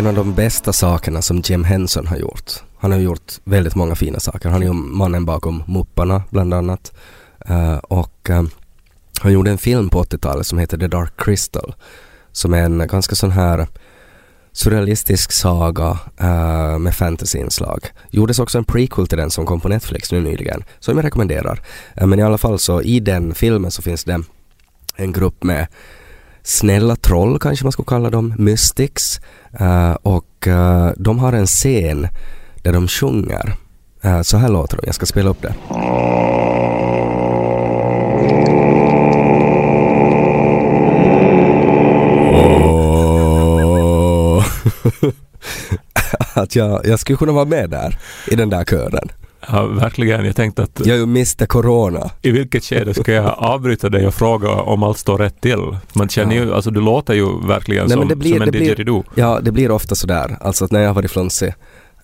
En av de bästa sakerna som Jim Henson har gjort. Han har gjort väldigt många fina saker. Han är ju mannen bakom Mupparna bland annat. Uh, och eh, han gjorde en film på 80-talet som heter The Dark Crystal. Som är en ganska sån här surrealistisk saga uh, med fantasyinslag. Gjordes också en prequel till den som kom på Netflix nu nyligen. Som jag rekommenderar. Uh, men i alla fall så i den filmen så finns det en grupp med snälla troll kanske man skulle kalla dem, mystics. Eh, och eh, de har en scen där de sjunger. Eh, så här låter de, jag ska spela upp det. Att jag, jag skulle kunna vara med där, i den där kören. Ja, verkligen. Jag tänkte att Jag är ju Mr Corona. i vilket skede ska jag avbryta dig och fråga om allt står rätt till? Man känner ju, alltså du låter ju verkligen Nej, som, det blir- som en didgeridoo. Ja, det blir ofta sådär. Alltså att när jag har varit flunsig,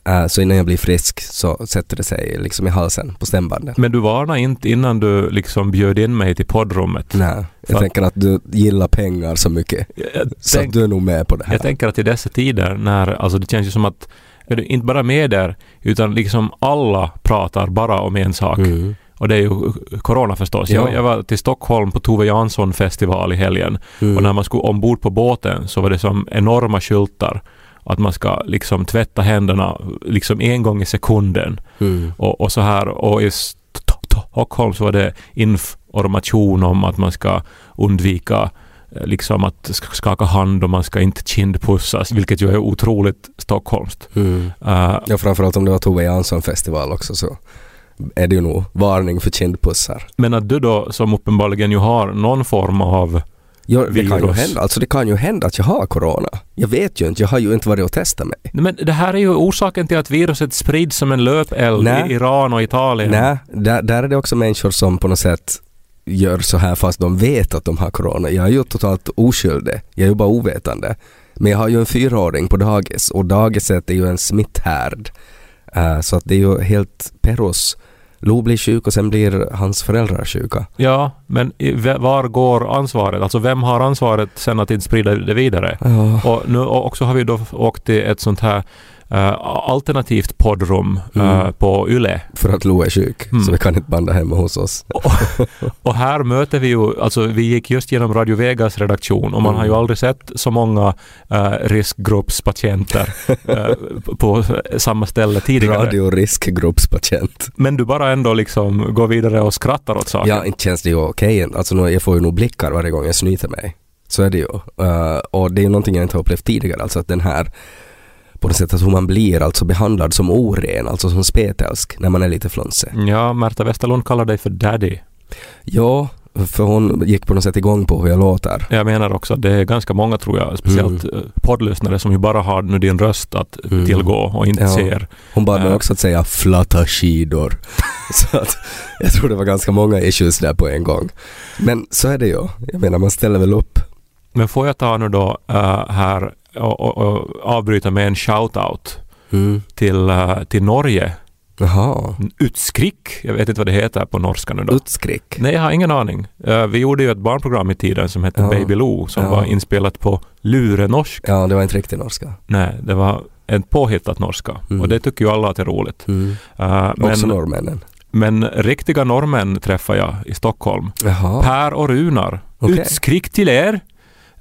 eh, så innan jag blir frisk så sätter det sig liksom i halsen på stämbandet. Men du varnade inte innan du liksom bjöd in mig till poddrummet. Nej, jag tänker att du gillar pengar så mycket. Jag, jag, Så tänk, att du är nog med på det här. jag tänker att i dessa tider när, alltså det känns ju som att är inte bara medier, utan liksom alla pratar bara om en sak. Mm. Och det är ju corona förstås. Ja. Jag, jag var till Stockholm på Tove Jansson festival i helgen. Mm. Och när man skulle ombord på båten så var det som enorma skyltar. Att man ska liksom tvätta händerna liksom en gång i sekunden. Mm. Och, och så här. Och i St- Stockholm så var det information om att man ska undvika liksom att sk- skaka hand och man ska inte kindpussas, vilket ju är otroligt stockholmskt. Mm. Uh, Ja, framförallt om det var Tove Jansson festival också så är det ju nog varning för kindpussar. men att du då som uppenbarligen ju har någon form av Ja, det kan ju Virus. hända. Alltså det kan ju hända att jag har corona. Jag vet ju inte, jag har ju inte varit och testat mig. Men det här är ju orsaken till att viruset sprids som en löpeld Nej. i Iran och Italien. Nej, där, där är det också människor som på något sätt gör så här fast de vet att de har corona. Jag är ju totalt oskyldig. Jag är ju bara ovetande. Men jag har ju en fyraåring på dagis och dagiset är ju en smitthärd. Eh, så att det är ju helt perros. Lo blir sjuk och sen blir hans föräldrar sjuka. Ja, men var går ansvaret? Alltså vem har ansvaret sen att inte sprida det vidare? Ja. Och nu och också har vi då åkt till ett sånt här eh, alternativt poddrum Mm. på YLE. För att Lo är sjuk. Mm. Så vi kan inte banda hemma hos oss. Och här möter vi ju, alltså vi gick just genom Radio Vegas redaktion och man Mm. har ju aldrig sett så många uh, riskgruppspatienter på samma ställe tidigare. Radio riskgruppspatient. Men du bara ändå liksom går vidare och skrattar åt saker. Ja, inte känns det ju okej. Alltså nu, jag får ju nog blickar varje gång jag snyter mig. Så är det ju. Och det är ju någonting jag inte har upplevt tidigare. Alltså att den här, på något sätt att hur man blir alltså behandlad som oren, alltså som spetälsk när man är lite flunsig. Ja, Märta Westerlund kallar dig för daddy. Ja, för hon gick på något sätt igång på hur jag låter. Jag menar också att det är ganska många tror jag, speciellt mm. poddlyssnare som ju bara har nu din röst att Mm. tillgå och inte Ja. ser. Hon bad mig Ja. också att säga flatta skidor. så att jag tror det var ganska många issues där på en gång. Men så är det ju. Jag menar man ställer väl upp. Men får jag ta nu då eh, här och, och, och avbryta med en shout-out Mm. till, eh, till Norge. Jaha. Utskrick, jag vet inte vad det heter på norska nu då. Utskrick. Nej, jag har ingen aning. Eh, vi gjorde ju ett barnprogram i tiden som hette Ja. Baby Lou som Ja. var inspelat på lurenorsk. Ja, det var inte riktigt norska. Nej, det var en påhittat norska. Mm. Och det tycker ju alla att det är roligt. Mm. Också men, norrmännen. men riktiga norrmän träffar jag i Stockholm. Jaha. Per och Runar. Okej. Utskrick till er!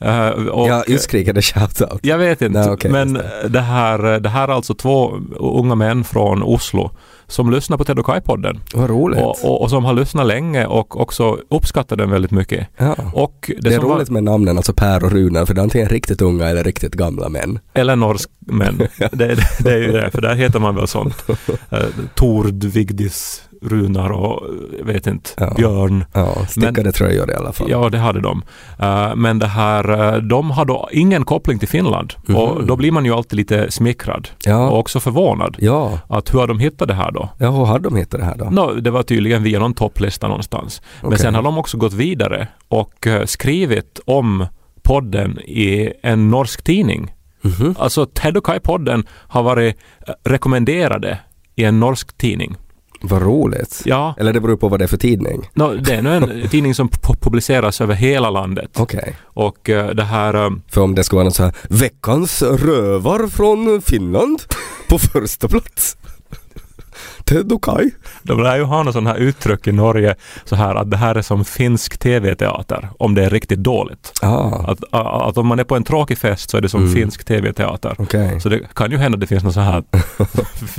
Eh, och, ja, utskrik är det shoutout. Jag vet inte, Nej, okej, men just det här, det här är alltså två unga män från Oslo som lyssnar på Ted och Kai-podden Vad roligt. och, och, och som har lyssnat länge och också uppskattar den väldigt mycket. ja. Och det, Det är roligt med namnen, alltså Per och Runar, för det är antingen riktigt unga eller riktigt gamla män. var, eller norsk män, det, det, det är ju det, för där heter man väl sånt. Uh, Tord Vigdis Runar och jag vet inte, Ja. Björn. Ja, stickade tröjor i alla fall. Ja, det hade de. Eh, men det här, eh, de har då ingen koppling till Finland. Mhm. Och då blir man ju alltid lite smickrad. Och Ja, också förvånad. ja. Att hur har de hittat det här då? ja hur hade de hittat det här då? Nå, det var tydligen via någon topplista någonstans. Men Okej. sen har de också gått vidare och eh, skrivit om podden i en norsk tidning. Mhm. Alltså Ted och Kai-podden har varit eh, rekommenderade i en norsk tidning. Vad roligt. Ja, Eller det beror på vad det är för tidning. nå, det är nu en tidning som pu- publiceras över hela landet. Okej. Och eh, det här... eh, För om det ska vara något så här, veckans rövar från Finland på första plats. Ted och Kai. De lär ju ha något sånt här uttryck i Norge så här att det här är som finsk tv-teater om det är riktigt dåligt. Ah, Att, att om man är på en tråkig fest så är det som Mm. finsk tv-teater. okej. Så det kan ju hända att det finns några så här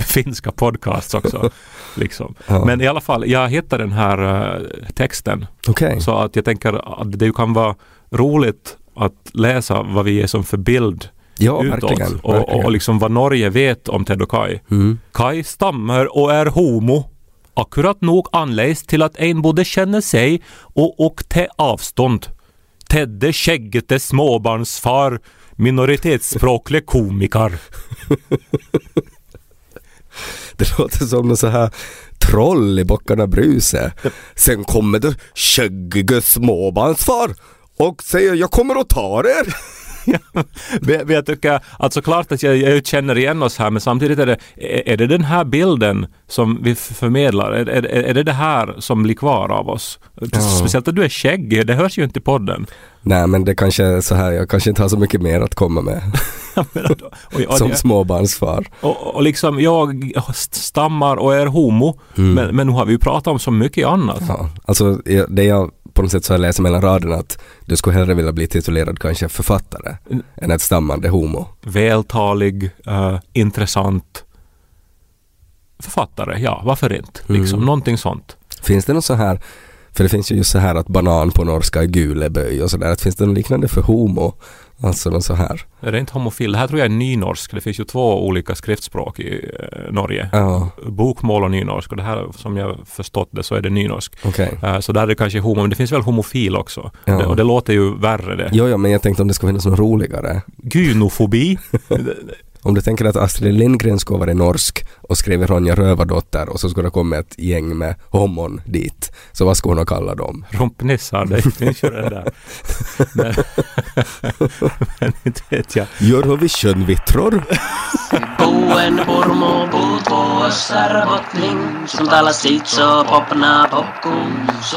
finska podcasts också. Liksom. Ja. Men i alla fall, jag hittade den här eh, texten Okej. så att jag tänker att det kan vara roligt att läsa vad vi är som för bild Ja, utåt verkligen. och, verkligen. och, liksom vad Norge vet om Ted och Kai. Mm. Kai stammer och är homo. Akkurat nog anläggs till att en både känner sig och, och till avstånd. Tedde skäggete småbarnsfar, minoritetsspråklig komiker. Det låter som någon så här troll i Bockarna Bruse. Sen kommer det skäggige småbarnsfar och säger jag kommer att ta er. Men jag tycker, alltså klart att jag, jag känner igen oss här men samtidigt är det, är det den här bilden som vi förmedlar? Är, är, är det det här som blir kvar av oss? Ja. Speciellt att du är skäggig, det hörs ju inte i podden. Nej men det kanske är så här, jag kanske inte har så mycket mer att komma med Och, och, som småbarnsfar. och, och liksom jag stammar och är homo Mm. men, men nu har vi ju pratat om så mycket annat. Ja, alltså jag- det jag på något sätt så jag läser mellan raderna att du skulle hellre vilja bli titulerad kanske författare Mm. än ett stammande homo. Vältalig, eh, intressant författare, ja varför inte? Liksom, Mm. Någonting sånt. Finns det något så här, för det finns ju just så här att banan på norska är guleböj och sådär, finns det något liknande för homo? Alltså något så här. Är det inte homofil? Det här tror jag är nynorsk. Det finns ju två olika skriftspråk i eh, Norge. Ja, Bokmål och nynorsk. Och det här som jag förstått det så är det nynorsk. okej. Eh, så där är det kanske homo, men det finns väl homofil också. Ja. Det, och det låter ju värre det. Jo, ja, men jag tänkte om det skulle finnas något roligare. Gynofobi. Om du tänker att Astrid Lindgren skulle vara norsk och skriver Ronja Rövardotter och så skulle det komma ett gäng med homon dit. Så vad skulle hon ha kallat dem? Rumpnissar, det finns ju den där. Men, men inte vet jag. Eurovision-vittror? Buen purmu puut puossar bottling Som talar sitt så popna popcorn Så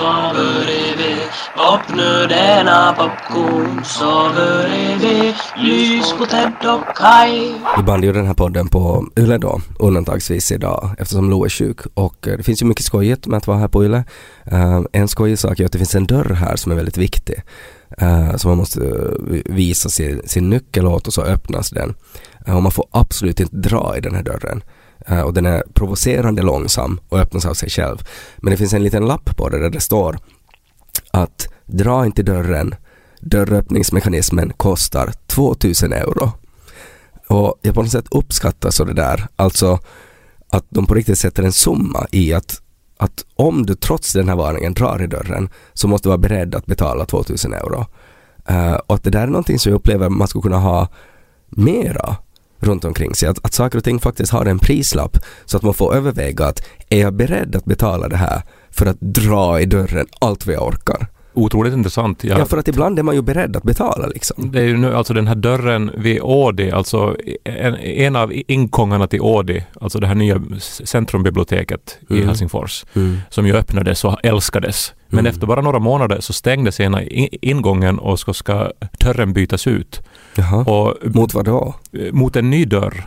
Öppna denna popcorn Så hör vi lys på Ted och Kai Vi bandar ju den här podden på Yle då, undantagsvis idag eftersom Lo är sjuk och eh, det finns ju mycket skojigt med att vara här på Yle. Eh, en skojig sak är att det finns en dörr här som är väldigt viktig. Eh, uh, så man måste visa sin, sin nyckel åt och så öppnas den. Och man får absolut inte dra i den här dörren. Och den är provocerande långsam och öppnas av sig själv. Men det finns en liten lapp på det där det står att dra inte dörren, dörröppningsmekanismen kostar 2000 euro. Och jag på något sätt uppskattar så det där, alltså att de på riktigt sätter en summa i att, att om du trots den här varningen drar i dörren så måste du vara beredd att betala 2000 euro. Uh, och att det där är någonting som jag upplever man skulle kunna ha mera runt omkring sig. Att, att saker och ting faktiskt har en prislapp så att man får överväga att är jag beredd att betala det här för att dra i dörren allt vad jag orkar? Otroligt intressant. Ja, Jag, för att ibland är man ju beredd att betala liksom. det är ju nu alltså den här dörren vid Ådi, alltså en, en av ingångarna till Ådi, alltså det här nya centrumbiblioteket i Mm. Helsingfors, Mm. som ju öppnades och älskades. Men Mm. efter bara några månader så stängdes ena i- ingången och så ska dörren bytas ut. Jaha. Och, Mot vad då? eh, mot en ny dörr.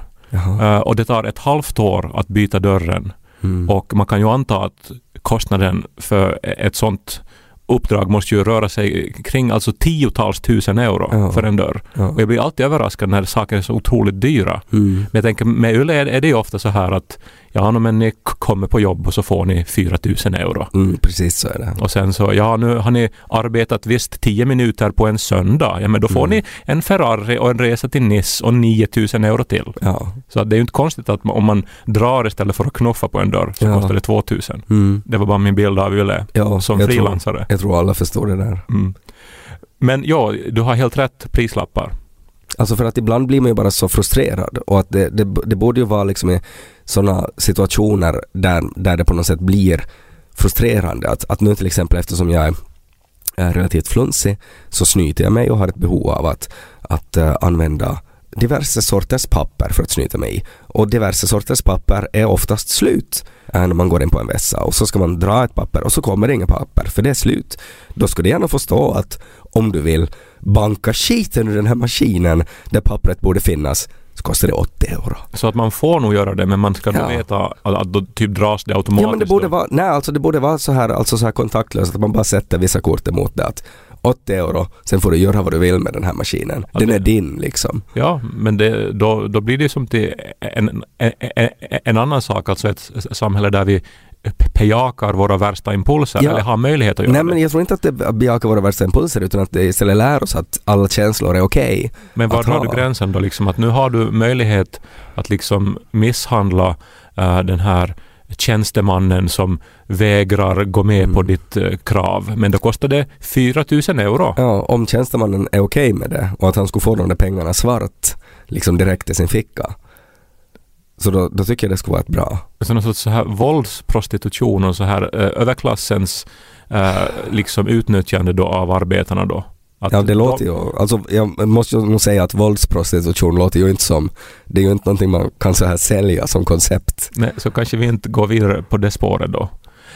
Eh, och det tar ett halvt år att byta dörren. Mm. Och man kan ju anta att kostnaden för ett sånt uppdrag måste ju röra sig kring alltså tiotals tusen euro Ja. för en dörr. ja. Och jag blir alltid överraskad när saker är så otroligt dyra. Mm. Men jag tänker med är är det ju ofta så här att ja men ni kommer på jobb och så får ni 4 000 euro. Mm, precis så är det. Och sen så, ja nu har ni arbetat visst 10 minuter på en söndag, ja men då får Mm. ni en Ferrari och en resa till Nice och 9000 euro till. Ja. Så det är ju inte konstigt att om man drar istället för att knuffa på en dörr så Ja. kostar det 2000. Mm. Det var bara min bild av Yle ja som jag tror, frilansare. jag tror alla förstår det där. Mm. Men ja, du har helt rätt prislappar. Alltså för att ibland blir man ju bara så frustrerad och att det, det, det borde ju vara liksom sådana situationer där, där det på något sätt blir frustrerande. Att, att nu till exempel eftersom jag är, är relativt flunsig så snyter jag mig och har ett behov av att, att uh, använda diverse sorters papper för att snyta mig i. Och diverse sorters papper är oftast slut eh, när man går in på en vässa och så ska man dra ett papper och så kommer det inga papper för det är slut. Då ska du gärna få stå att om du vill banka skiten ur den här maskinen där pappret borde finnas så kostar det 80 euro. Så att man får nog göra det, men man ska Ja. nog veta att, att då typ dras det automatiskt. Ja men det borde vara, nej alltså det borde vara så här, alltså så här kontaktlöst att man bara sätter vissa kort emot det att 80 euro, sen får du göra vad du vill med den här maskinen. Ja, Den det- är din liksom. Ja, men det, då, då blir det som till en, en, en, en annan sak, alltså ett samhälle där vi bejakar våra värsta impulser Ja. eller har möjlighet att göra Nej men det. jag tror inte att det bejakar våra värsta impulser utan att det istället lär oss att alla känslor är okej. Men var drar du gränsen då? Liksom att nu har du möjlighet att liksom misshandla eh, den här tjänstemannen som vägrar gå med på Mm. ditt eh, krav. Men då kostar det 4 000 euro. Ja, om tjänstemannen är okej med det och att han skulle få de där pengarna svart liksom direkt i sin ficka. Så då, då tycker jag det skulle vara ett bra. Så någon sorts så här våldsprostitution och så här eh, överklassens eh, liksom utnyttjande då av arbetarna då. Att Ja det låter ju, alltså jag måste ju nog säga att våldsprostitution låter ju inte som, det är ju inte någonting man kan så här sälja som koncept. Nej, så kanske vi inte går vidare på det spåret då.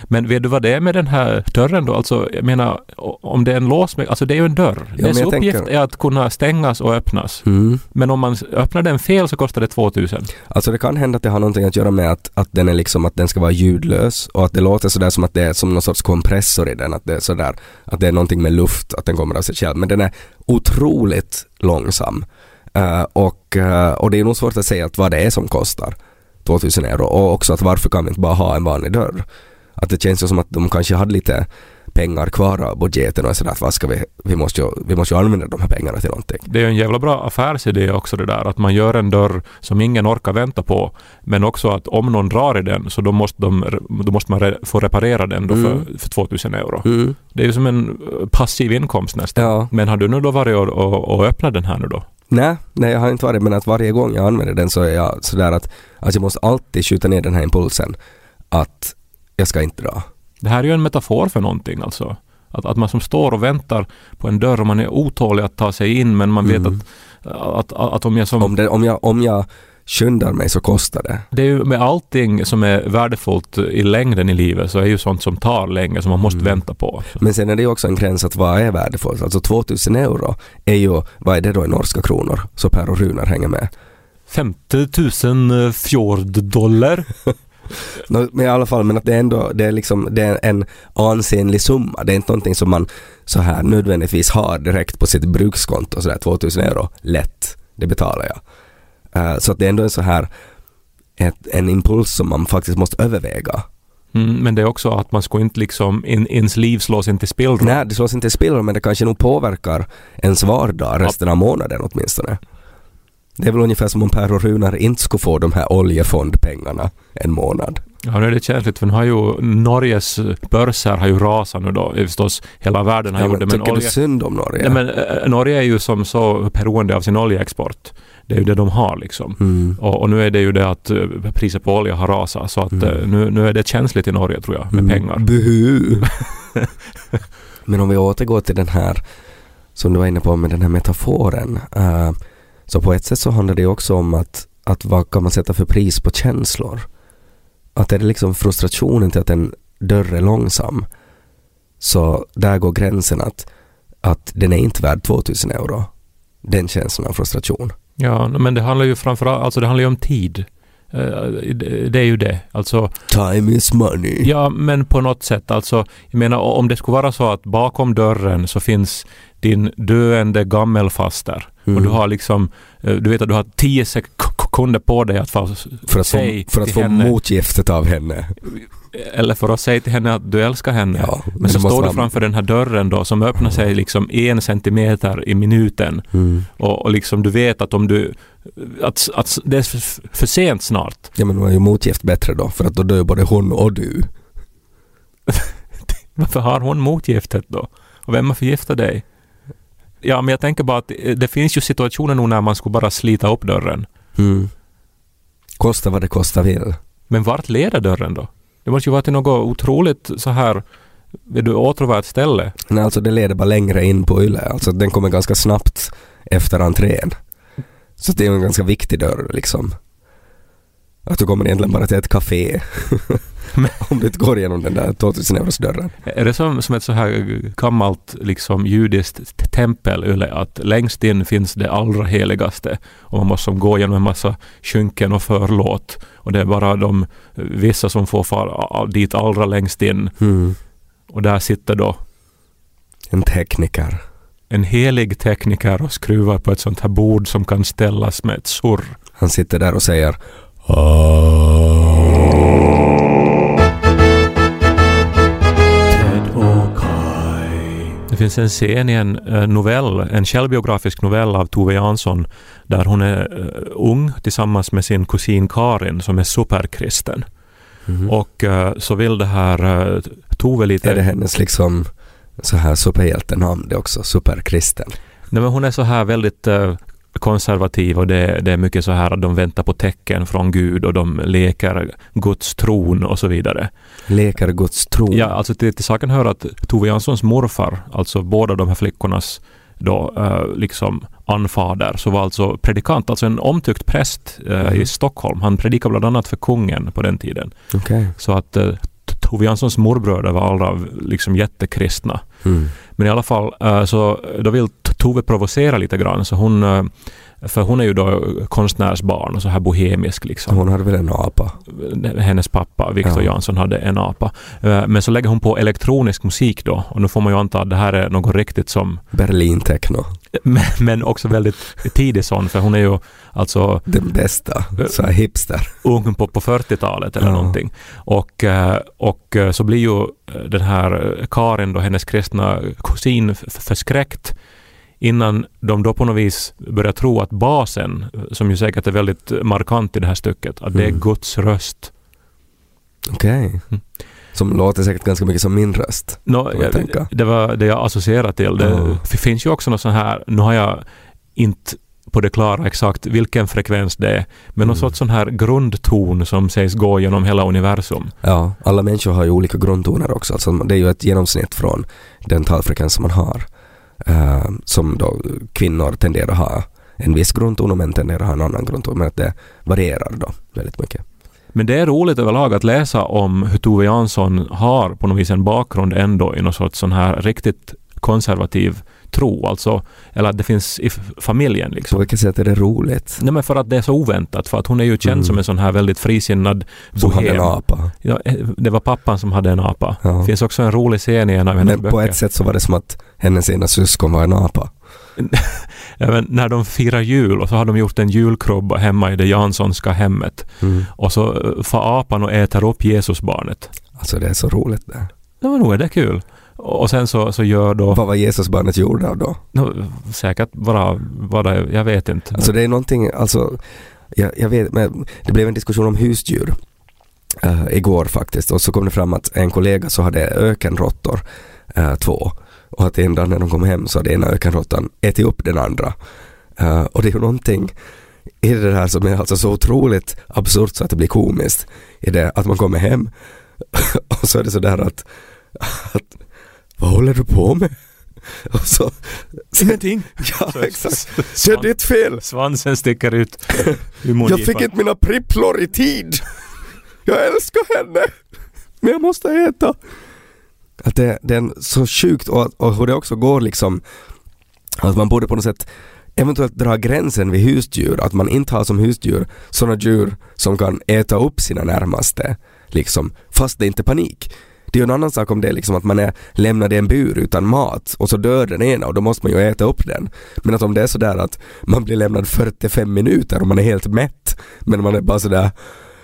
Men vet du vad det är med den här dörren då? Alltså, jag menar, om det är en lås med, alltså det är ju en dörr. men Dess uppgift tänker- är att kunna stängas och öppnas. Mm. Men om man öppnar den fel så kostar det 2000. Alltså det kan hända att det har någonting att göra med att, att den är liksom, att den ska vara ljudlös och att det låter sådär som att det är som någon sorts kompressor i den, att det är sådär, att det är någonting med luft, att den kommer av sig själv. Men den är otroligt långsam. Eh, och, eh, och det är nog svårt att säga att vad det är som kostar 2000 euro och också att varför kan vi inte bara ha en vanlig dörr? Att det känns som att de kanske hade lite pengar kvar av budgeten och sådär att vad ska vi, vi måste ju, vi måste ju använda de här pengarna till någonting. Det är ju en jävla bra affärsidé också det där att man gör en dörr som ingen orkar vänta på. Men också att om någon drar i den så då måste, de, då måste man re, få reparera den då Mm. för, för 2000 euro. Mm. Det är ju som en passiv inkomst nästan. Ja. Men har du nu då varit och, och, och öppnat den här nu då? Nej, nej jag har inte varit men att varje gång jag använder den så är jag sådär att, att jag måste alltid skjuta ner den här impulsen att jag ska inte dra. Det här är ju en metafor för någonting alltså. Att, att man som står och väntar på en dörr och man är otålig att ta sig in men man vet Mm. att, att, att, att om jag som... Om, det, om, jag, om jag skyndar mig så kostar det. Det är ju med allting som är värdefullt i längden i livet så är ju sånt som tar länge som man måste Mm. vänta på. Men sen är det ju också en gräns att vad är värdefullt? Alltså 2000 euro är ju, vad är det då i norska kronor? Så Per och Runar hänger med. 50 000 fjorddollar. Men i alla fall, men att det är ändå, det är liksom, det är en ansenlig summa. Det är inte någonting som man så här nödvändigtvis har direkt på sitt brukskonto sådär 2000 euro, lätt. Det betalar jag. Eh, så att det är ändå en så här, ett, en impuls som man faktiskt måste överväga. Mm, men det är också att man ska inte liksom, in, ens liv slås inte i spillror. Nej, det slås inte i spillror men det kanske nog påverkar ens vardag resten av månaden åtminstone. Det är väl ungefär som om Per och Runar inte skulle få de här oljefondpengarna en månad. Ja, nu är det känsligt för nu har ju Norges börser har ju rasat nu då. Är Förstås, hela världen har Ja, gjort det. men tycker olje, du synd om Norge? Nej, men eh, Norge är ju som så beroende av sin oljeexport. Det är ju det de har liksom. mm. Och, och nu är det ju det att eh, priset på olja har rasat så att Mm. eh, nu, nu är det känsligt i Norge tror jag med Mm. pengar. Buhu. men om vi återgår till den här som du var inne på med den här metaforen. eh, så på ett sätt så handlar det ju också om att, att vad kan man sätta för pris på känslor? Att är det liksom frustrationen till att en dörr är långsam så där går gränsen att, att den är inte värd 2000 euro. Den känslan av frustration. Ja, men det handlar ju framförallt alltså det handlar ju om tid. Eh, Det är ju det. Alltså, Time is money. ja, men på något sätt. Alltså, jag menar om det skulle vara så att bakom dörren så finns din döende gammelfaster Mm. och du har liksom, eh, du vet att du har tio sek- sekunder på dig att få För att få, säg för att få henne, motgiftet av henne. eller för att säga till henne att du älskar henne. Ja, Men så står du framför den här dörren då som öppnar sig liksom en centimeter i minuten Mm. och, och liksom du vet att om du att, att det är för, för sent snart. Ja men då är ju motgift bättre då, för att då dör både hon och du. Varför har hon motgiftet då? Och vem har förgiftat dig? Ja, men jag tänker bara att det finns ju situationer nu när man skulle bara slita upp dörren. Mm. Kosta vad det kosta vill. Men vart leder dörren då? Det måste ju vara till något otroligt så här är du åtråvärt ställe. Men alltså det leder bara längre in på Yle. Alltså den kommer ganska snabbt efter entrén. Så det är en ganska viktig dörr liksom. Att du kommer egentligen bara till ett café. Om du inte går igenom den där 2000 euros dörren. Är det som, som ett så här gammalt liksom judiskt tempel, Yle, att längst in finns det allra heligaste och man måste gå genom en massa skynken och förlåt och det är bara de vissa som får fara dit allra längst in Mm. och där sitter då En tekniker. en helig tekniker och skruvar på ett sånt här bord som kan ställas med ett surr. Han sitter där och säger Det finns en scen i en eh, novell, en självbiografisk novell av Tove Jansson där hon är eh, ung tillsammans med sin kusin Karin som är superkristen. Mhm. Och eh, så vill det här Tove lite... Är det hennes liksom så här superhjältenamn det också? Superkristen. Nej, men hon är så här väldigt konservativ och det, det är mycket så här att de väntar på tecken från Gud och de leker Guds tron och så vidare. Leker Guds tro. Ja, alltså till, till saken hör att Tove Janssons morfar, alltså båda de här flickornas då eh, liksom anfader, så var alltså predikant, alltså en omtyckt präst eh, Mhm. i Stockholm. Han predikade bland annat för kungen på den tiden. Okej. Så att eh, Tove Janssons morbröder var alla liksom jättekristna. Mm. Men i alla fall, eh, så då vill Tove provocera lite grann. Så hon, eh, för hon är ju då konstnärsbarn och så här bohemisk liksom. Hon hade väl en apa? Hennes pappa, Victor Ja. Jansson, hade en apa. Eh, Men så lägger hon på elektronisk musik då. Och nu får man ju anta att det här är något riktigt som... Berlin techno. Men, men också väldigt tidig sån, för hon är ju alltså Den bästa. Så här hipster. ung på, på 40-talet eller Ja. någonting. Och, eh, och eh, så blir ju eh, den här eh, Karin då, hennes kristna kusin förskräckt innan de då på något vis börjar tro att basen, som ju säkert är väldigt markant i det här stycket, att det är Mm. Guds röst. Okej. Mm. Som låter säkert ganska mycket som min röst. Tänka. jag, det var det jag associerade till. Det f- finns ju också något sånt här, nu har jag inte på det klara exakt vilken frekvens det är, men någon Mm. sorts sån här grundton som sägs gå genom hela universum. Ja, alla människor har ju olika grundtoner också. Alltså det är ju ett genomsnitt från den talfrekvens som man har. Eh, som då kvinnor tenderar att ha en viss grundton och män tenderar att ha en annan grundton. Men att det varierar då väldigt mycket. Men det är roligt överlag att läsa om hur Tove Jansson har på något vis en bakgrund ändå i någon sorts sån här riktigt konservativ tro. Alltså, eller att det finns i familjen På liksom. vilket sätt är det roligt? Nej men för att det är så oväntat. För att hon är ju känd Mm. som en sån här väldigt frisinnad Som hade en apa. Ja, eh, det var pappan som hade en apa. Ja. Det finns också en rolig scen i en av hennes Men böcker. på ett sätt så var det som att hennes ena syskon var en apa. Ja, när de firar jul och så har de gjort en julkrubba hemma i det Janssonska hemmet. Mm. Och så eh, far apan och äter upp Jesusbarnet. Alltså det är så roligt det. Ja, men nog är det kul. Och sen så, så gör då... Vad var Jesusbarnet gjord av då? Nå, säkert bara, bara, jag vet inte. Alltså det är någonting, alltså, jag, jag vet, men det blev en diskussion om husdjur eh, igår faktiskt och så kom det fram att en kollega så hade ökenråttor, eh, två, och att en dag när de kom hem så hade ena ökenråttan ätit upp den andra. Eh, och det är ju någonting i det här som är alltså så otroligt absurt så att det blir komiskt, i det att man kommer hem och så är det sådär att, att vad håller du på med? Och så, Ingenting. ja Så- exakt, det är ditt fel! Svansen sticker ut Jag fick inte mina pripplor i tid. Jag älskar henne. Men jag måste äta. Att det, det är så sjukt och, och hur det också går liksom att man borde på något sätt eventuellt dra gränsen vid husdjur. Att man inte har som husdjur sådana djur som kan äta upp sina närmaste. Liksom, fast det är inte panik. Det är ju en annan sak om det är liksom att man är lämnad i en bur utan mat och så dör den ena och då måste man ju äta upp den. Men att om det är sådär att man blir lämnad 45 minuter och man är helt mätt men man är bara sådär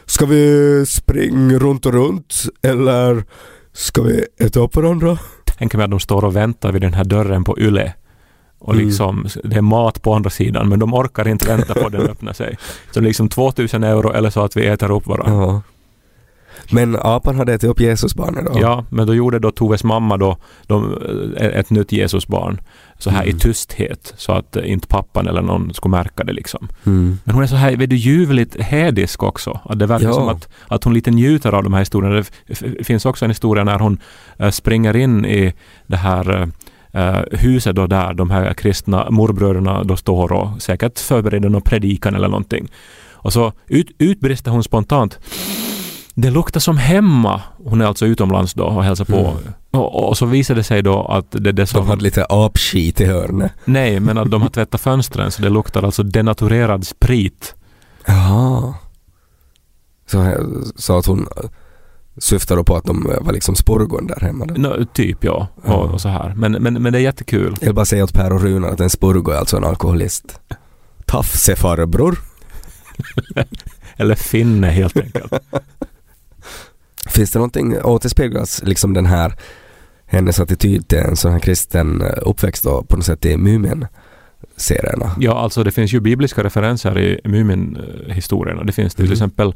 Ska vi springa runt och runt eller ska vi äta upp varandra? Tänker mig att de står och väntar vid den här dörren på Yle. Och Mm. liksom, det är mat på andra sidan, men de orkar inte vänta på den öppnar sig. Så liksom 2000 euro eller så att vi äter upp varandra. Ja. Men apan hade ätit upp Jesusbarnet då? Ja, men då gjorde då Toves mamma då, de, eh, ett nytt Jesusbarn så här Mm. i tysthet så att eh, inte pappan eller någon skulle märka det liksom. Mm. Men hon är så här vet du, ljuvligt hädisk också. Att det verkar Ja. som att, att hon lite njuter av de här historierna. Det finns också en historia när hon eh, springer in i det här eh, huset då där de här kristna morbröderna då står och säkert förbereder någon predikan eller någonting. Och så ut, utbrister hon spontant det luktar som hemma. Hon är alltså utomlands då och hälsar på. Mm. Och, och så visar det sig då att det det som... De hade lite apskit i hörnet. Nej, men att de har tvättat fönstren så det luktar alltså denaturerad sprit. Jaha. Så, så att hon eh, syftar då på att de var liksom spurgon där hemma då. Nå, typ ja, Ja. och, och så här. Men, men, men det är jättekul. Jag vill bara säga åt Per och Runar att en spurgo är alltså en alkoholist. Tafse farbror. Eller finne helt enkelt. Finns det någonting, återspeglas liksom den här hennes attityd till en sån här kristen eh, uppväxt då på något sätt i Mumin-serierna? Ja, alltså det finns ju bibliska referenser i Mumin-historierna. Det finns till Mm. exempel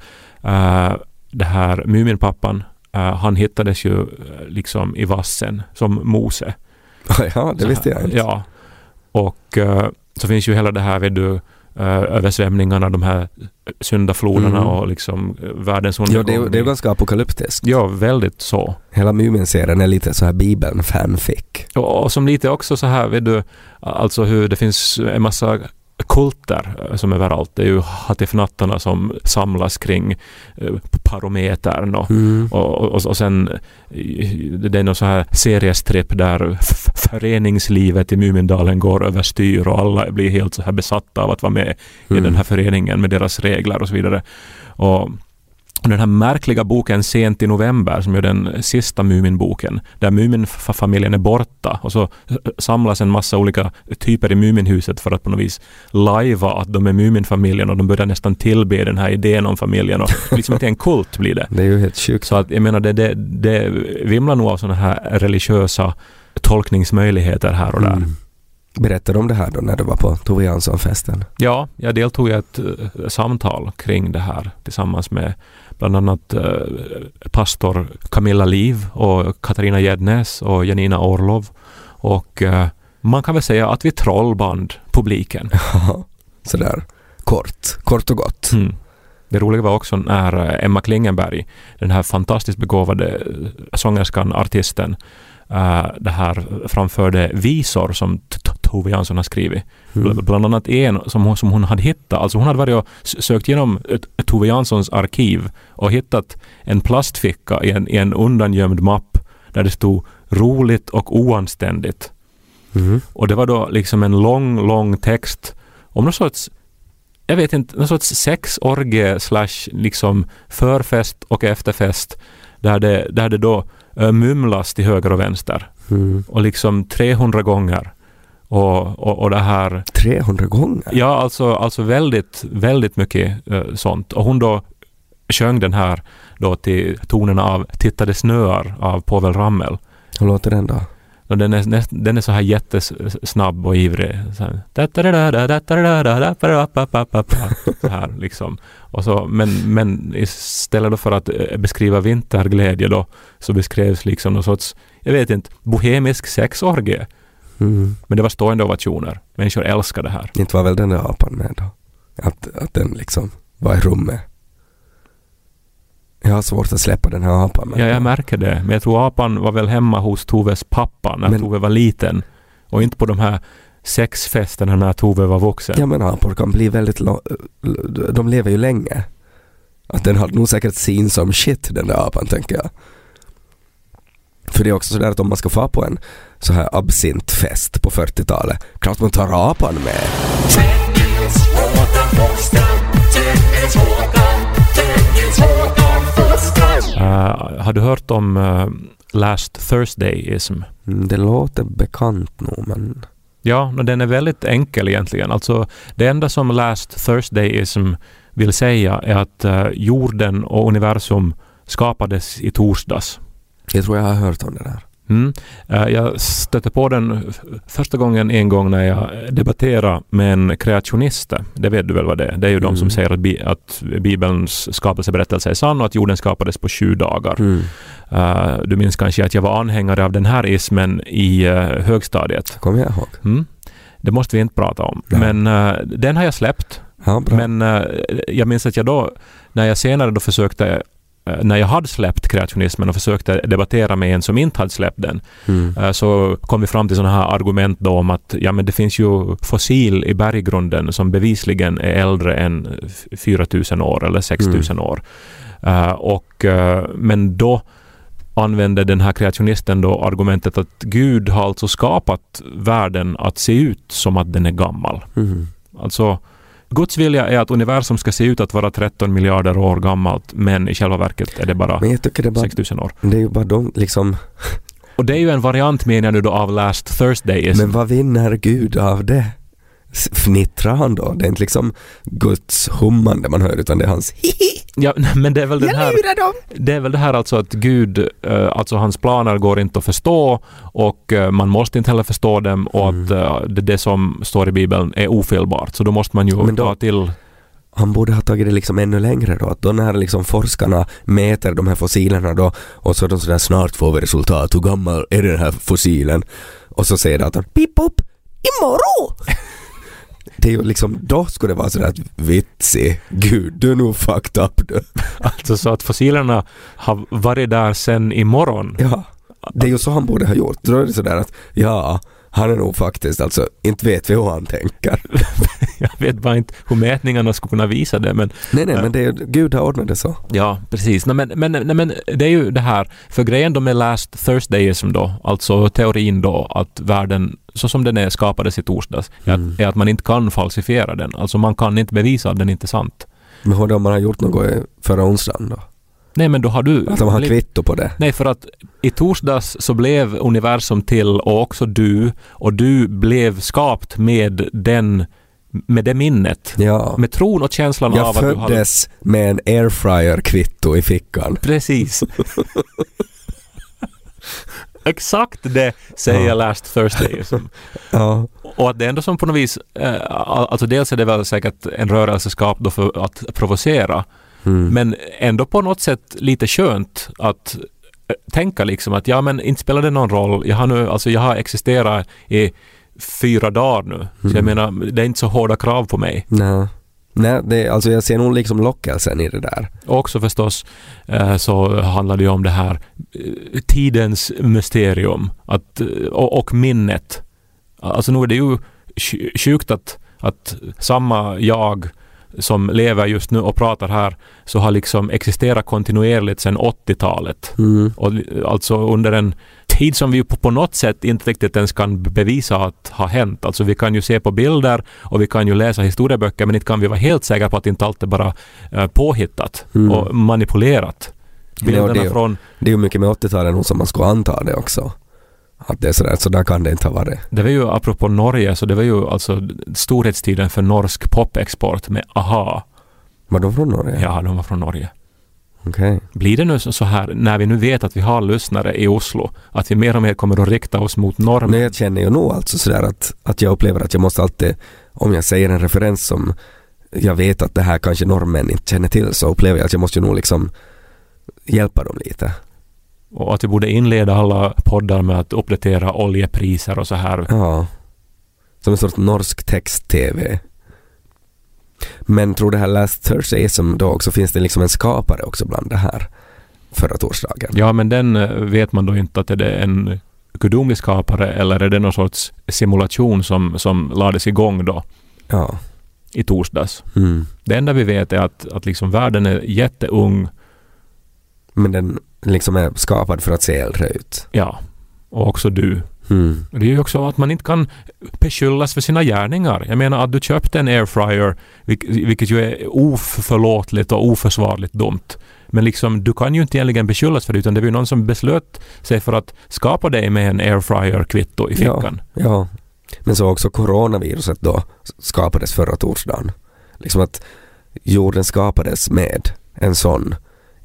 uh, det här Muminpappan. Uh, han hittades ju liksom i vassen som Mose. ja, det Så visste jag inte. Ja. Och eh, så finns ju hela det här, vet du, uh, översvämningarna, de här syndafloderna Mm. och liksom uh, världens Ja, undergång. det, är- det är ganska apokalyptiskt. Ja, väldigt så. Hela Mumin-serien är lite så här Bibeln fanfic. Och, och som lite också så här, vet du, alltså hur det finns en massa kulter eh, som överallt. Det är ju hattifnattarna som samlas kring eh, parometern och, Mm. och, och, och sen eh, det är någon så här seriestripp där föreningslivet i Mumindalen går överstyr och alla blir helt så här besatta av att vara med i Mm. den här föreningen med deras regler och så vidare. Och och den här märkliga boken Sent i november som är den sista Muminboken där Muminfamiljen är borta och så eh, samlas en massa olika typer i Muminhuset för att på något vis lajva att de är Muminfamiljen och de börjar nästan tillbe den här idén om familjen och liksom till en kult blir det. Det är ju helt sjukt. Så att jag menar det, det, det vimlar nog av sådana här religiösa tolkningsmöjligheter här och där. Mm. Berättade om det här då när du var på Tove Jansson-festen? Ja, jag deltog i ett eh, samtal kring det här tillsammans med bland annat eh, pastor Camilla Liv och Katarina Gäddnäs och Janina Orlov. Och eh, man kan väl säga att vi trollband publiken. Sådär kort, kort och gott. Mm. Det roliga var också när Emma Klingenberg, den här fantastiskt begåvade sångerskan, artisten, eh, det här framförde visor som Tove Jansson har skrivit. Mm. Bland annat en som hon, som hon hade hittat. Alltså hon hade varit och sökt igenom eh, Tove Janssons arkiv och hittat en plastficka i en, i en undangömd mapp där det stod roligt och oanständigt. Mm. Och det var då liksom en lång, lång text om någon sorts jag vet inte, någon sorts sexorgie slash liksom förfest och efterfest där det, där det då äh, mumlas till höger och vänster Mm. och liksom 300 gånger. Och, och, och det här 300 gånger? Ja, alltså, alltså väldigt, väldigt mycket eh, sånt. Och hon då sjöng den här då till tonerna av Titta det snöar av Povel Ramel. Hur låter den då? Och den, är, den är så här jättesnabb och ivrig. Så här, så här liksom. Och så, men, men istället för att beskriva vinterglädje då så beskrevs liksom någon sorts, jag vet inte, bohemisk sexorgie. Mm. Men det var stående ovationer. Människor älskar det här. Inte var väl den där apan med då? Att, att den liksom var i rummet. Jag har svårt att släppa den här apan med. Ja, jag märker det. Men jag tror apan var väl hemma hos Toves pappa när Men- Tove var liten. Och inte på de här sexfesterna när Tove var vuxen. Ja men apor kan bli väldigt lång, de lever ju länge. Att den hade nog säkert sin som shit den där apan tänker jag. För det är också sådär att om man ska få på en så här absintfest på 40-talet, klart man tar apan med. Uh, har du hört om uh, Last Thursdayism. Mm, Det låter bekant nog men... Ja, den är väldigt enkel egentligen. Alltså, det enda som Last Thursdayism vill säga är att eh, jorden och universum skapades i torsdags. Jag tror jag har hört om det där. Mm. Eh, Jag stötte på den första gången en gång när jag debatterade med en kreationist. Det vet du väl vad det är? Det är ju de Mm. som säger att, bi- att Bibelns skapelseberättelse är sann och att jorden skapades på sju dagar. Mm. Eh, du minns kanske att jag var anhängare av den här ismen i eh, högstadiet. Kommer jag ihåg. Mm. Det måste vi inte prata om. Nej. Men eh, den har jag släppt. Ja, bra. Men jag minns att jag då, när jag senare då försökte när jag hade släppt kreationismen och försökte debattera med en som inte hade släppt den, Mm. eh, så kom vi fram till sådana här argument då om att ja, men det finns ju fossil i berggrunden som bevisligen är äldre än f- 4000 år eller 6000 år. Eh, och, eh, men då använde den här kreationisten då argumentet att Gud har alltså skapat världen att se ut som att den är gammal. Mm. Alltså, Guds vilja är att universum ska se ut att vara 13 miljarder år gammalt, men i själva verket är det bara Men jag tycker det bara... 6000 år. Det är ju bara de liksom... Och det är ju en variant menar nu då av Last Thursday. Men vad vinner Gud av det? Fnittrar han då? Det är inte liksom Guds hummande man hör utan det är hans hihi. Ja, men det är väl den här... Det är väl det här alltså att Gud, eh, alltså hans planer går inte att förstå och eh, man måste inte heller förstå dem och Mm. att eh, det, det som står i Bibeln är ofelbart. Så då måste man ju Men då- ta till... Han borde ha tagit det liksom ännu längre då. Att då när liksom forskarna mäter de här fossilerna då och så är de sådär snart får vi resultat. Hur gammal är den här fossilen? Och så säger datorn pip upp imorgon! Det är ju liksom, då skulle det vara sådär att vitsig, gud du är nog fucked up du. Alltså så att fossilerna har varit där sen imorgon. Ja, det är ju så han borde ha gjort. Då är det sådär att ja, han är nog faktiskt alltså, inte vet vi hur han tänker. Jag vet bara inte hur mätningarna skulle kunna visa det men Nej nej Ja. men det är, Gud har ordnat det så. Ja, precis. Nej, men, men, nej, men det är ju det här, för grejen då med Last Thursdayism då, alltså teorin då att världen så som den är skapades i torsdags, är, Mm. att, är att man inte kan falsifiera den. Alltså man kan inte bevisa att den inte är sant. Men hur då man har gjort något förra onsdagen då? Nej, men då har du... Att de har kvitto på det? Nej, för att i torsdags så blev universum till och också du och du blev skapt med den med det minnet. Ja. Med tron och känslan Jag av att du har... föddes med en airfryer-kvitto i fickan. Precis. Exakt det säger Ja. Last Thursdayism. Ja. Och att det ändå som på något vis, eh, alltså dels är det väl säkert en rörelseskap då för att provocera, Mm. men ändå på något sätt lite skönt att eh, tänka liksom att ja men inte spelar det någon roll, jag har nu, alltså jag har existerat i fyra dagar nu, så jag Mm. menar det är inte så hårda krav på mig. Nej. Nej, det, alltså jag ser nog liksom lockelsen i det där. Också förstås eh, så handlar det ju om det här eh, tidens mysterium att, och, och minnet. Alltså nu är det ju sj- sjukt att, att samma jag som lever just nu och pratar här så har liksom existerat kontinuerligt sedan 80-talet. Mm. Och alltså under en tid som vi på, på något sätt inte riktigt ens kan bevisa att ha hänt. Alltså vi kan ju se på bilder och vi kan ju läsa historieböcker men inte kan vi vara helt säkra på att inte allt är bara eh, påhittat Mm. och manipulerat. Ja, Bilderna det är- från, Det är ju mycket med 80-talet nog som man skulle anta det också. Att det är sådär, så där kan det inte ha varit. det var ju apropå Norge, så det var ju alltså storhetstiden för norsk popexport med AHA. Var de från Norge? Ja, de var från Norge. Okej. Blir det nu så här, när vi nu vet att vi har lyssnare i Oslo, att vi mer och mer kommer att rikta oss mot normen? Men jag känner ju nog alltså sådär att, att jag upplever att jag måste alltid, om jag säger en referens som jag vet att det här kanske norrmän inte känner till så upplever jag att jag måste ju nog liksom hjälpa dem lite. Och att vi borde inleda alla poddar med att uppdatera oljepriser och så här. Ja. Som en sorts norsk text-tv. Men tror det här Last Thursdayism då också finns det liksom en skapare också bland det här förra torsdagen? Ja, men den eh, vet man då inte att är det en gudomlig skapare eller är det någon sorts simulation som, som lades igång då Ja. i torsdags. Mm. Det enda vi vet är att, att liksom världen är jätteung, Men den liksom är skapad för att se äldre ut. ja, och också du. Mm. Det är ju också att man inte kan beskyllas för sina gärningar. Jag menar att du köpte en airfryer, vilk- vilket ju är oförlåtligt och oförsvarligt dumt. Men liksom, du kan ju inte egentligen beskyllas för det utan det var ju någon som beslöt sig för att skapa dig med en airfryer-kvitto i fickan. Ja. Men så också coronaviruset då skapades förra torsdagen. Liksom att jorden skapades med en sån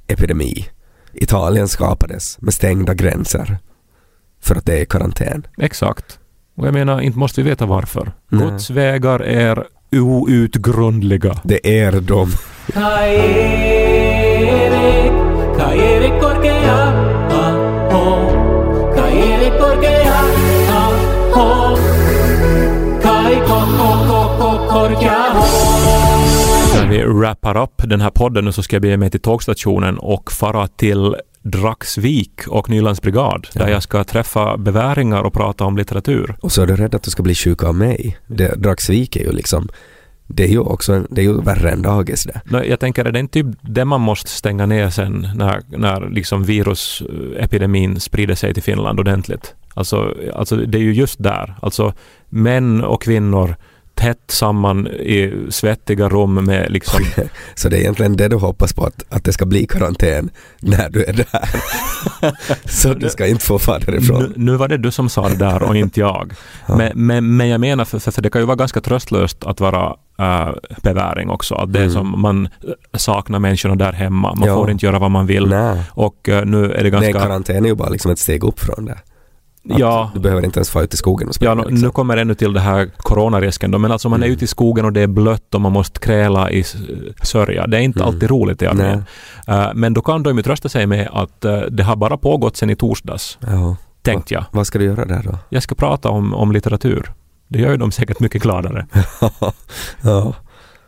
epidemi. Italien skapades med stängda gränser för att det är karantän. Exakt. Och jag menar, inte måste vi veta varför. Nej. Guds vägar är outgrundliga. Det är de. Vi wrappar upp den här podden nu så ska jag bege mig till tågstationen och fara till Dragsvik och Nylands brigad där jag ska träffa beväringar och prata om litteratur. Och så är du rädd att du ska bli sjuk av mig. Det, Dragsvik är ju liksom, det är ju också, en, det är ju värre än dagis det. Jag tänker, är det inte typ det man måste stänga ner sen när, när liksom virusepidemin sprider sig till Finland ordentligt? Alltså, alltså det är ju just där. Alltså män och kvinnor tätt samman i svettiga rum med liksom Så det är egentligen det du hoppas på, att, att det ska bli karantän när du är där. så du ska inte få fara Nu, därifrån. nu var det du som sa det där och inte jag. Ja. Men, men, men jag menar, för, för, för det kan ju vara ganska tröstlöst att vara äh, beväring också. Att det Mm. som man saknar människorna där hemma. Man Ja. får inte göra vad man vill. Nej, Och äh, nu är det Nej, ganska... karantän är ju bara liksom ett steg upp från det. Ja, Du behöver inte ens få ut i skogen och springa. Ja, nu, liksom. nu kommer ännu till det här coronarisken då, men alltså man är Mm. ute i skogen och det är blött och man måste kräla i sörja. Det är inte Mm. alltid roligt i armén. Uh, men då kan de ju trösta sig med att uh, det har bara pågått sedan i torsdags, Ja. tänkte jag. Vad ska du göra där då? Jag ska prata om, om litteratur. Det gör ju dem säkert mycket gladare. ja.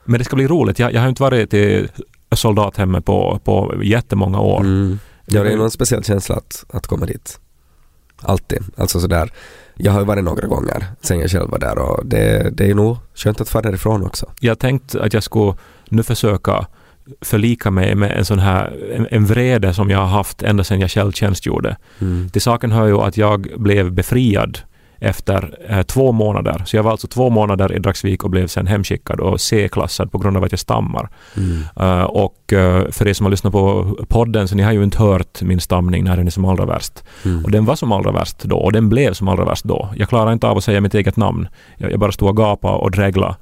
Men det ska bli roligt. Jag, jag har inte varit i soldathemmet på, på jättemånga år. Mm. Ja, det är någon speciell känsla att, att komma dit. Alltid. Alltså sådär. Jag har ju varit några gånger sen jag själv var där och det, det är nog skönt att fara därifrån också. Jag tänkte att jag skulle nu försöka förlika mig med en sån här en, en vrede som jag har haft ända sedan jag själv tjänstgjorde. Mm. Till saken hör ju att jag blev befriad efter eh, två månader. Så jag var alltså två månader i Dragsvik och blev sen hemskickad och C-klassad på grund av att jag stammar. Mm. Eh, och eh, för er som har lyssnat på podden så ni har ju inte hört min stamning när den är som allra värst. Mm. Och den var som allra värst då och den blev som allra värst då. Jag klarar inte av att säga mitt eget namn. Jag, jag bara stod och gapade och dregla.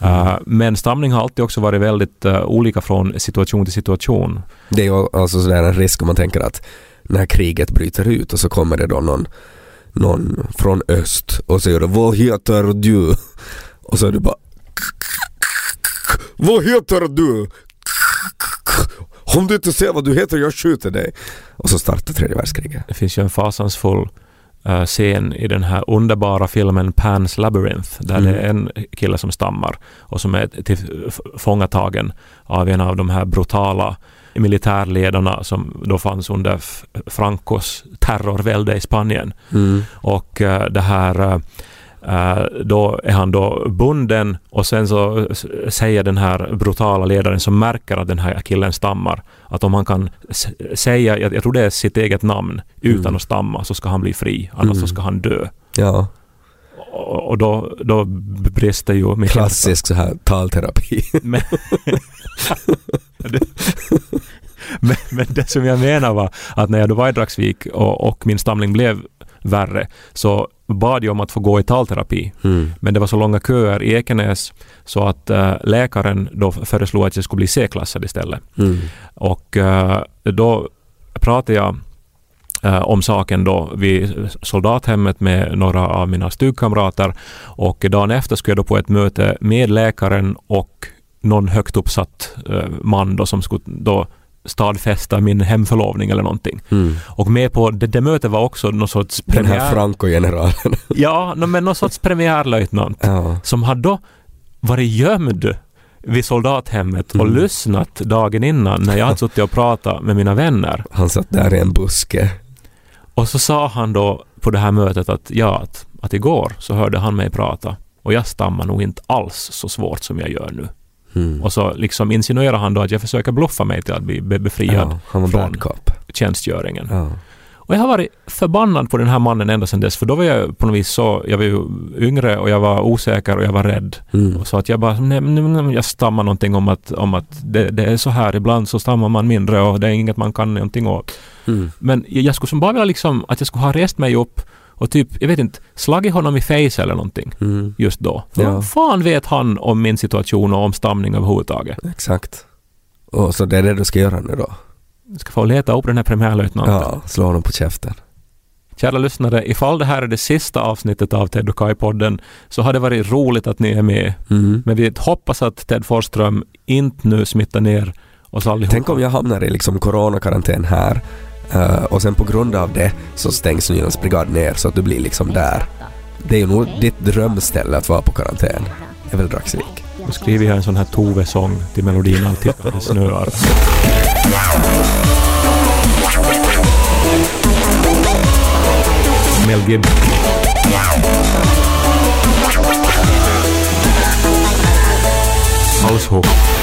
Eh, men stamning har alltid också varit väldigt eh, olika från situation till situation. Det är ju alltså sådär en risk om man tänker att när kriget bryter ut och så kommer det då någon, någon från öst och säger Vad heter du? Och så är du bara Vad heter du? Om du inte säger vad du heter, jag skjuter dig. Och så startar tredje världskriget. Det finns ju en fasansfull eh, scen i den här underbara filmen Pan's Labyrinth där Mm. det är en kille som stammar och som är tillfångatagen av en av de här brutala militärledarna som då fanns under Francos terrorvälde i Spanien. Mm. Och eh, det här eh, eh, då är han då bunden och sen så säger den här brutala ledaren som märker att den här killen stammar att om han kan säga, jag, tror det är sitt eget namn utan Mm. att stamma så ska han bli fri, annars Mm. så ska han dö. Ja, Och, då, då brister ju klassisk så här talterapi. men, men, men det som jag menar var att när jag då var i Dragsvik och, och min stamning blev värre så bad jag om att få gå i talterapi. Mm. Men det var så långa köer i Ekenäs så att eh, läkaren då föreslog att jag skulle bli C-klassad istället. Mm. Och eh, då pratade jag eh, om saken då vid soldathemmet med några av mina stugkamrater och dagen efter skulle jag då på ett möte med läkaren och någon högt uppsatt eh, man då som skulle då stadfästa min hemförlovning eller någonting. Mm. Och med på det, det mötet var också någon sorts Den här premiär... Franco-generalen. Ja, men någon sorts premiärlöjtnant ja. som hade då varit gömd vid soldathemmet och Mm. lyssnat dagen innan när jag hade suttit och pratat med mina vänner. Han satt där i en buske. Och så sa han då på det här mötet att ja, att, att igår så hörde han mig prata och jag stammar nog inte alls så svårt som jag gör nu. Mm. Och så liksom insinuerar han då att jag försöker bluffa mig till att bli be- befriad Ja, från tjänstgöringen. Ja. Och jag har varit förbannad på den här mannen ända sedan dess, för då var jag på något vis så, jag var ju yngre och jag var osäker och jag var rädd. Mm. Så att jag bara, nej, nej, nej, jag stammar någonting om att, om att det, det är så här, ibland så stammar man mindre och det är inget man kan någonting åt. Mm. Men jag jag skulle som bara vilja liksom att jag skulle ha rest mig upp och typ, jag vet inte, slagit honom i face eller någonting Mm. just då. För Ja. Fan vet han om min situation och om stamning överhuvudtaget? Exakt. Och så det är det du ska göra nu då? Jag ska få leta upp den här premiärlöjtnanten. Ja, slå honom på käften. Kära lyssnare, ifall det här är det sista avsnittet av Ted och Kai-podden så har det varit roligt att ni är med. Mm. Men vi hoppas att Ted Forsström inte nu smittar ner oss allihopa. Tänk om jag hamnar i liksom coronakarantän här Uh, och sen på grund av det så stängs Nylands brigad ner så att du blir liksom där. Det är ju nog ditt drömställe att vara på karantän. Det är väl Dragsvik. Då skriver jag en sån här Tove-sång till melodin Alltid när det snöar. Mel Gibson. hopp.